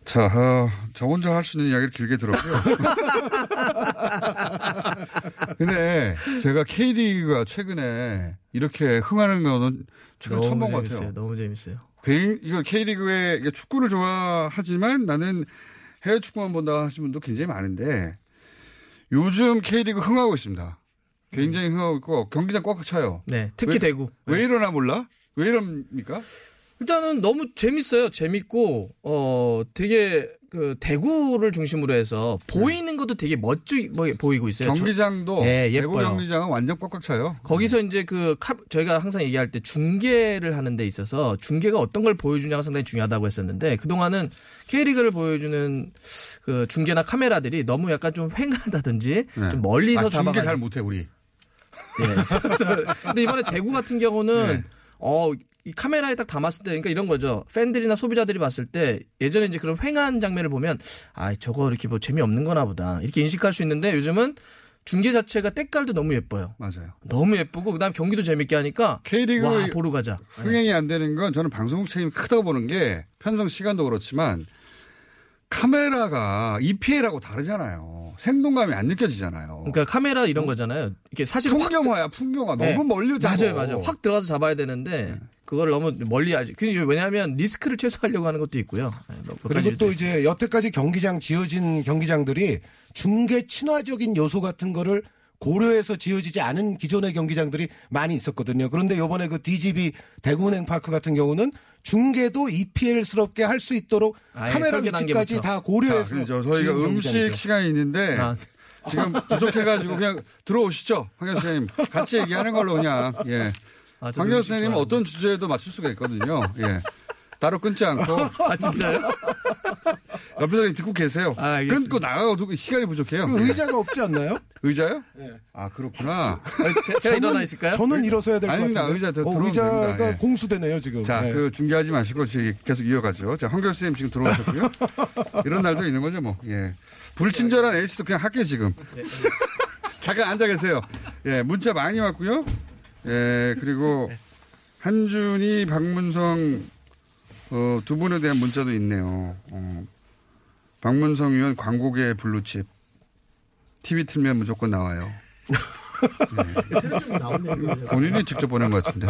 자, 어, 저 혼자 할 수 있는 이야기를 길게 들었고요. 근데 제가 K리그가 최근에 이렇게 흥하는 거는 최근 처음 너무 본 것. 같아요. 너무 재밌어요. 이거 K리그에 이게 축구를 좋아하지만 나는 해외 축구만 본다 하시는 분도 굉장히 많은데 요즘 K리그 흥하고 있습니다. 굉장히 흥하고 있고 경기장 꽉꽉 차요. 네, 특히 왜- 대구. 왜 이러나 몰라? 왜 이럽니까? 일단은 너무 재밌어요. 재밌고 어 되게 그 대구를 중심으로 해서 보이는 것도 되게 멋져 보이고 있어요. 경기장도 예, 대구. 경기장은 완전 꽉꽉 차요. 거기서 이제 그 카, 저희가 항상 얘기할 때 중계를 하는 데 있어서 중계가 어떤 걸 보여주냐가 상당히 중요하다고 했었는데 그동안은 K리그를 보여주는 그 중계나 카메라들이 너무 약간 좀 횡하다든지 네. 좀 멀리서 아, 중계 잡아가 잘 못해 우리. 예. 근데 이번에 대구 같은 경우는 네. 어, 이 카메라에 딱 담았을 때, 그러니까 이런 거죠. 팬들이나 소비자들이 봤을 때 예전에 이제 그런 횡한 장면을 보면 아, 저거 이렇게 뭐 재미없는 거나 보다. 이렇게 인식할 수 있는데 요즘은 중계 자체가 때깔도 너무 예뻐요. 맞아요. 너무 예쁘고 그다음 경기도 재밌게 하니까 K리그 와, 보러 가자. 흥행이 안 되는 건 저는 방송국 책임이 크다고 보는 게 편성 시간도 그렇지만 카메라가 EPL하고 다르잖아요. 생동감이 안 느껴지잖아요. 그러니까 카메라 이런 거잖아요. 이게 사실 확 풍경화야, 풍경화. 네. 너무 멀리 잡아. 맞아요, 맞아요. 확 들어가서 잡아야 되는데 그걸 너무 멀리 하지. 그 왜냐하면 리스크를 최소화하려고 하는 것도 있고요. 네, 너무 그런 그리고 또 이제 여태까지 경기장 지어진 경기장들이 중계 친화적인 요소 같은 거를 고려해서 지어지지 않은 기존의 경기장들이 많이 있었거든요. 그런데 요번에 그 DGB 대구은행 파크 같은 경우는 중계도 EPL스럽게 할 수 있도록 아예 카메라 위치까지 단계부터. 다 고려해서 자, 그죠. 저희가 음식 경기장이죠. 시간이 있는데 아. 지금 부족해가지고 그냥 들어오시죠. 황교 선생님. 같이 얘기하는 걸로 그냥. 예. 아, 저도 황교 음식 선생님은. 어떤 주제에도 맞출 수가 있거든요. 예. 따로 끊지 않고. 아 진짜요? 옆에서 듣고 계세요. 아. 끊고 나가고 시간이 부족해요. 그 의자가 없지 않나요? 의자요? 네. 아, 그렇구나. 제, 제가 일어나 있을까요? 저는 일어서야 될것 아닙니다. 같은데. 의자 더 어, 의자가 됩니다. 예. 공수되네요 지금. 자, 네. 그 중계하지 마시고 계속 이어가죠. 자, 황교 선생님 지금 들어오셨고요. 이런 날도 있는 거죠, 뭐. 예. 불친절한 A씨도 그냥 할게요, 지금. 잠깐 앉아 계세요. 예, 문자 많이 왔고요. 예, 그리고 한준이, 박문성, 어, 두 분에 대한 문자도 있네요. 어, 박문성 의원 광고계 블루칩. TV 틀면 무조건 나와요. 예. 본인이 직접 보낸 것 같은데.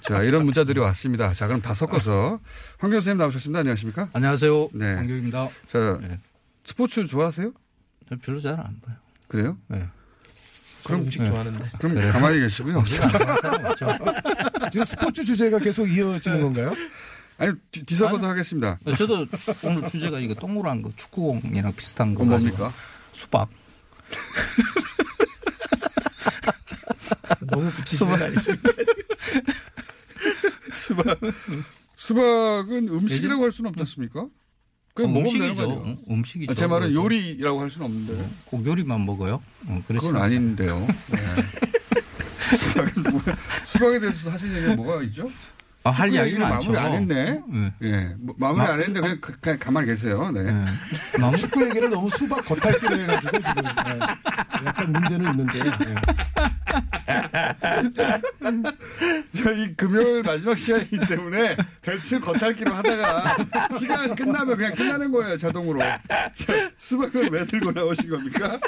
자, 이런 문자들이 왔습니다. 자, 그럼 다 섞어서. 황교 선생님 나오셨습니다. 안녕하십니까? 안녕하세요. 네. 황교입니다. 자, 네. 스포츠 좋아하세요? 별로 잘 안 봐요. 그래요? 네. 그럼 음식 네. 좋아하는데. 그럼 그래요? 가만히 계시고요. 지금 스포츠 주제가 계속 이어지는 건가요? 아니, 뒤- 뒤섞어서 하겠습니다. 저도 오늘 주제가 이거 동그란 거 축구공이랑 비슷한 거 뭡니까? 수박. 너무 붙이시는 거 아니십니까? 수박. 수박은 음식이라고 할 수는 없지 않습니까? 먹으면 되는 음식이죠. 음, 음식이죠. 아, 제 말은. 요리라고 할 수는 없는데. 꼭 요리만 먹어요. 어, 그건. 아닌데요. 네. 수박에 대해서 하신 얘기가 뭐가 있죠? 아, 할 축구 이야기 얘기는 많죠. 마무리 안 했네. 네. 예. 뭐 마무리 안 했는데 그냥, 가- 그냥 가만히 계세요. 네. 네. 마무- 축구 얘기를 너무 수박 겉핥기로 해가지고 지금 네. 약간 문제는 있는데. 네. 저희 금요일 마지막 시간이기 때문에 대충 겉핥기로 하다가 시간 끝나면 그냥 끝나는 거예요, 자동으로. 자, 수박을 왜 들고 나오신 겁니까?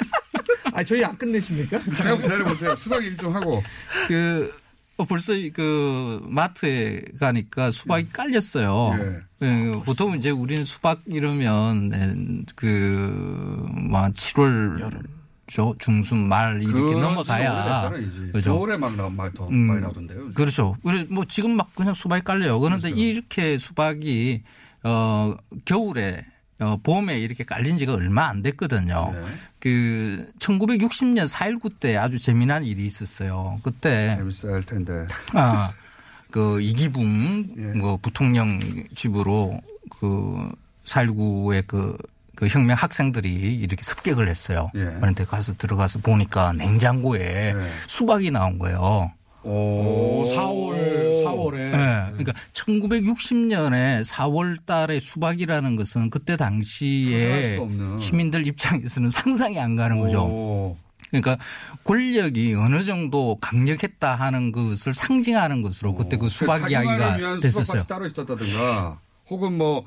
아 저희 안 끝내십니까? 잠깐 기다려 보세요. 수박 얘기 좀 하고. 그 어, 벌써 그 마트에 가니까 수박이 깔렸어요. 예. 예, 보통 이제 우리는 수박 이러면 네, 그뭐 7월 저 중순 말 이렇게 그건 넘어가야. 그죠? 겨울에 막 나, 막 더 음, 많이 나오던데요. 그렇죠. 그래 뭐 지금 막 그냥 수박이 깔려요. 그런데 그렇죠. 이렇게 수박이 어 겨울에 어 봄에 이렇게 깔린 지가 얼마 안 됐거든요. 네. 그 1960년 4.19 때 아주 재미난 일이 있었어요. 그때 할 텐데. 아, 그 이기붕 예. 뭐 부통령 집으로 그 4.19의 그, 그 혁명 학생들이 이렇게 습격을 했어요. 예. 그런데 가서 들어가서 보니까 냉장고에 네. 수박이 나온 거예요. 오, 4월, 4월 4월에. 네. 그러니까 1960년에 4월 달에 수박이라는 것은 그때 당시에. 시민들 입장에서는 상상이 안 가는 거죠. 오. 그러니까 권력이 어느 정도 강력했다 하는 것을 상징하는 것으로 그때 그 수박 이야기가 됐었어요. 따로 있었다든가 혹은 뭐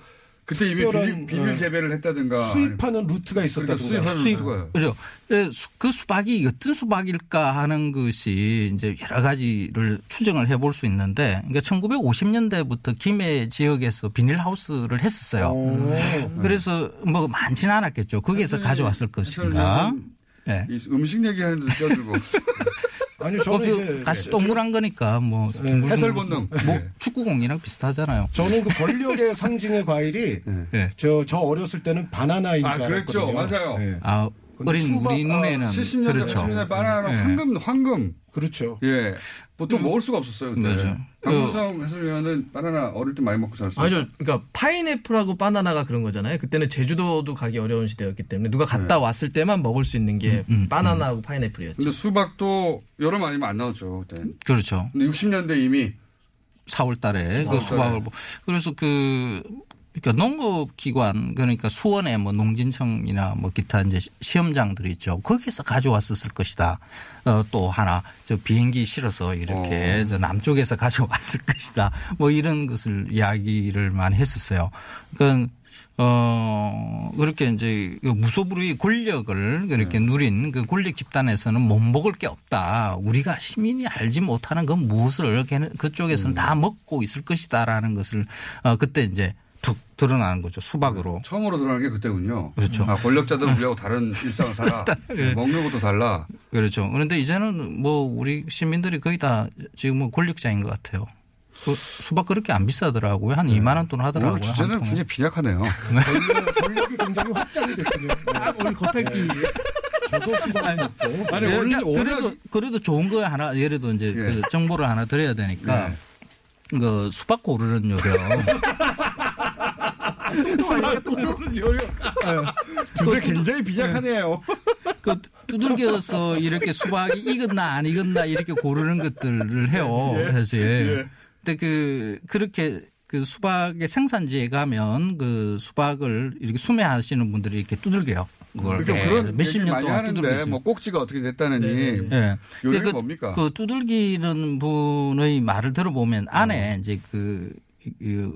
그때 이미 비밀, 비밀 어, 재배를 했다든가 수입하는 루트가 그러니까 있었다든가. 수입하는 수입, 루트가 그죠. 예, 수- 그 수박이 어떤 수박일까 하는 것이 이제 여러 가지를 추정을 해볼 수 있는데, 그러니까 1950년대부터 김해 지역에서 비닐하우스를 했었어요. 그래서 뭐 많지는 않았겠죠. 거기에서 가져왔을 것인가. 예. 이 음식 얘기하는데 껴들고 아니 어, 저는 그 이제 가시 동그란 거니까 뭐 해설 본능. 뭐 네. 축구공이랑 비슷하잖아요. 저는 그 권력의 상징의 과일이 예. 저, 저 어렸을 때는 바나나인 아, 줄 그랬죠. 알았거든요. 맞아요. 예. 아, 근데 어린 수박, 우리 아, 눈에는 70년대 그렇죠. 80년대 바나나 예. 황금 황금 그렇죠. 예 보통 먹을 수가 없었어요 그때 맞아요. 강문성 해설위원은 바나나 어릴 때 많이 먹고 살았어요. 아니죠. 그러니까 파인애플하고 바나나가 그런 거잖아요. 그때는 제주도도 가기 어려운 시대였기 때문에 누가 갔다 왔을 때만 먹을 수 있는 게 바나나하고 파인애플이었죠. 근데 수박도 여름 아니면 안 나왔죠 그때. 그렇죠. 근데 60년대 이미 4월 달에 그 4월 수박을 달에. 보- 그래서 그 그러니까 농업기관 그러니까 수원에 뭐 농진청이나 뭐 기타 이제 시- 시험장들이 있죠. 거기서 가져왔었을 것이다. 어, 또 하나 저 비행기 실어서 이렇게 어. 저 남쪽에서 가져왔을 것이다. 뭐 이런 것을 이야기를 많이 했었어요. 그러니까 어, 그렇게 이제 그 무소불위 권력을 그렇게 네. 누린 그 권력 집단에서는 못 먹을 게 없다. 우리가 시민이 알지 못하는 건 무엇을 걔는 그쪽에서는 음. 다 먹고 있을 것이다라는 것을 어, 그때 이제 툭 드러나는 거죠. 수박으로. 처음으로 드러난 게 그때군요. 그렇죠. 아, 권력자들은 우리하고 다른 일상을 살아. 예. 먹는 것도 달라. 그렇죠. 그런데 이제는 뭐 우리 시민들이 거의 다 지금 뭐 권력자인 것 같아요. 그 수박 그렇게 안 비싸더라고요. 한 2만 원 돈 하더라고요. 네. 오늘 주제는. 굉장히 빈약하네요. 권력, 권력이 굉장히 확장이 됐군요. 네. 오늘 겉핥기 저도 수박 먹고. 아니, 그러니까 그래도 그래도 좋은 거 하나 예를 들어 이제 예. 그 정보를 하나 드려야 되니까 네. 그 수박 고르는 요령. 주제 굉장히 빈약하네요. 그 두들겨서 이렇게 수박이 익었나 안 익었나 이렇게 고르는 것들을 해요. 사실. 근데 그 그렇게 그 수박의 생산지에 가면 그 수박을 이렇게 수매하시는 분들이 이렇게 두들겨요. 그걸 그러니까 그런 몇십 년 동안 하는데 두들겨요. 뭐 꼭지가 어떻게 됐다느니 예. 요령이 그, 뭡니까? 그 두들기는 분의 말을 들어보면 안에 이제 그, 그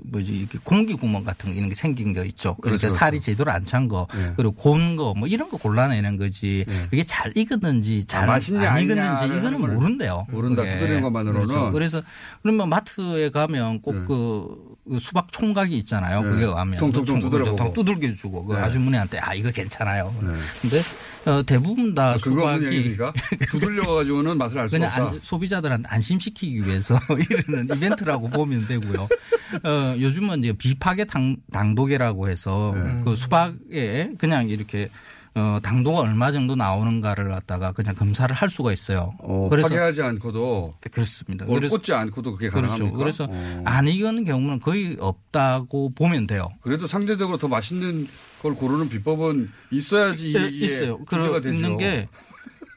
뭐지 이렇게 공기 구멍 같은 거 이런 게 생긴 거 있죠. 그러니까 그렇죠, 살이 제대로 안 찬 거, 예. 그리고 고운 거 뭐 이런 거 골라내는 거지. 예. 그게 잘 익었는지 잘 아, 안 익었는지 이거는 모른대요. 모른다. 두드리는 것만으로는. 그렇죠. 그래서 그러면 마트에 가면 꼭그 수박 총각이 있잖아요. 네. 그게 가면 통통통 총- 두드려보고. 통 두들겨 주고 그 네. 아주머니한테 아 이거 괜찮아요. 네. 근데 어, 대부분 다 없는 수박이 얘기입니까? 두들려 가지고는 맛을 알 수 없다. 안- 소비자들한테 안심시키기 위해서 이러는 이벤트라고 보면 되고요. 어, 요즘은 이제 비파괴 당, 당도계라고 해서 네. 그 수박에 그냥 이렇게 어, 당도가 얼마 정도 나오는가를 갖다가 그냥 검사를 할 수가 있어요. 어, 그래서 파괴하지 않고도 그렇습니다. 뭘 그래서 꽂지 않고도 그게 그렇죠. 가능합니까? 그래서 어. 안 익은 경우는 거의 없다고 보면 돼요. 그래도 상대적으로 더 맛있는 걸 고르는 비법은 있어야지 예, 이게 있어요. 문제가 되죠. 그런 게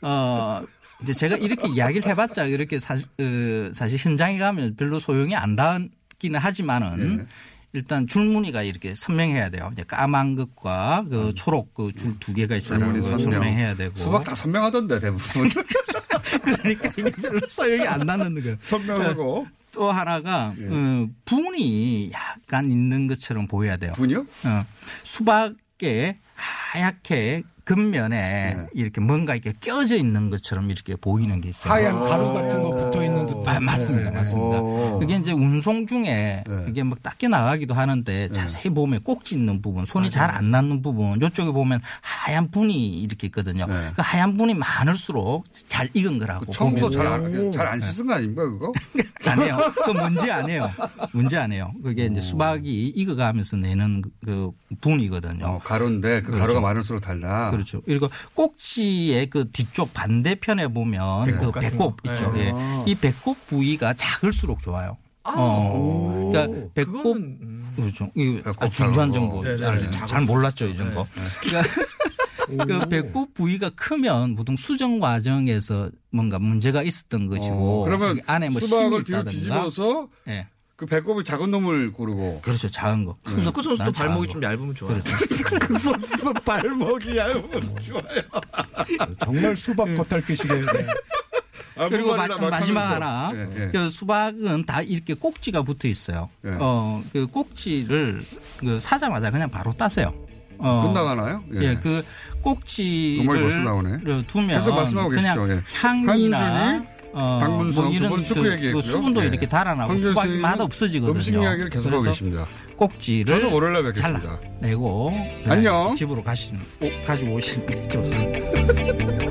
어, 이제 제가 이렇게 이야기를 해봤자 이렇게 사실, 어, 사실 현장에 가면 별로 소용이 안 닿기는 하지만은 네. 일단 줄무늬가 이렇게 선명해야 돼요. 이제 까만 것과 그 초록 그 줄 두 개가. 음. 줄무늬 그거 선명. 선명해야 되고. 수박 다 선명하던데 대부분 그러니까 이게 별로 소용이 안 나는 거예요. 선명하고 또 하나가 예. 어, 분이 약간 있는 것처럼 보여야 돼요. 분이요? 어, 수박에 하얗게 겉면에 네. 이렇게 뭔가 이렇게 껴져 있는 것처럼 이렇게 보이는 게 있어요. 하얀 가루 같은 거 붙어 있는 듯. 아, 맞습니다. 맞습니다. 오. 그게 이제 운송 중에 네. 그게 막 닦여 나가기도 하는데 자세히 보면 꼭지 있는 부분, 손이 잘 안 닿는 부분, 이쪽에 보면 하얀 분이 이렇게 있거든요. 네. 그 하얀 분이 많을수록 잘 익은 거라고 처음부터 보면 잘안 씻은 거 아닙니까 그거? 아니에요. 그 문제 아니에요. 문제 아니에요. 그게 이제 수박이 익어가면서 내는 그- 그 분이거든요. 어, 가루인데 그 그렇죠. 가루가 많을수록 달라. 그렇죠. 그리고 꼭지의 그 뒤쪽 반대편에 보면 그 배꼽 같은 배꼽 거. 있죠. 네. 예. 이 배꼽 부위가 작을수록 좋아요. 어. 그러니까 배꼽 그거는, 음. 그렇죠. 이 아, 중요한 정보 거. 네, 네, 잘, 네. 잘 몰랐죠 이 정도. 그러니까 그 배꼽 부위가 크면 보통 수정 과정에서 뭔가 문제가 있었던 것이고 어, 그러면 안에 뭐 수박을 심이 뒤로 있다든가 뒤집어서 예. 그 배꼽이 작은 놈을 고르고. 그렇죠. 작은 거. 큰 거. 축구 선수도 난 작은 발목이 거. 좀 얇으면 좋아요. 그렇죠. 그 선수 발목이 얇으면 좋아요. 정말 수박 겉핥기시게. 아, 그리고 마, 물만이나 막 마지막 하면서. 하나. 예, 예. 그 수박은 다 이렇게 꼭지가 붙어 있어요. 예. 어, 그 꼭지를 그 사자마자 그냥 바로 따세요. 어, 끝나가나요? 예. 예, 그 꼭지를 나오네. 두면 계속 말씀하고 그냥 계시죠. 예. 향이나 한준이, 어, 박문성 뭐두 이런 그. 그 수분도 예. 이렇게 달아나고 황교안 수박이 선생님은 맛 없어지거든요. 음식 이야기를 계속하고 계십니다. 꼭지를 저는 월요일날 뵙겠습니다. 잘라내고 안녕. 집으로 가시는 오- 가지고 오시는 게 좋습니다.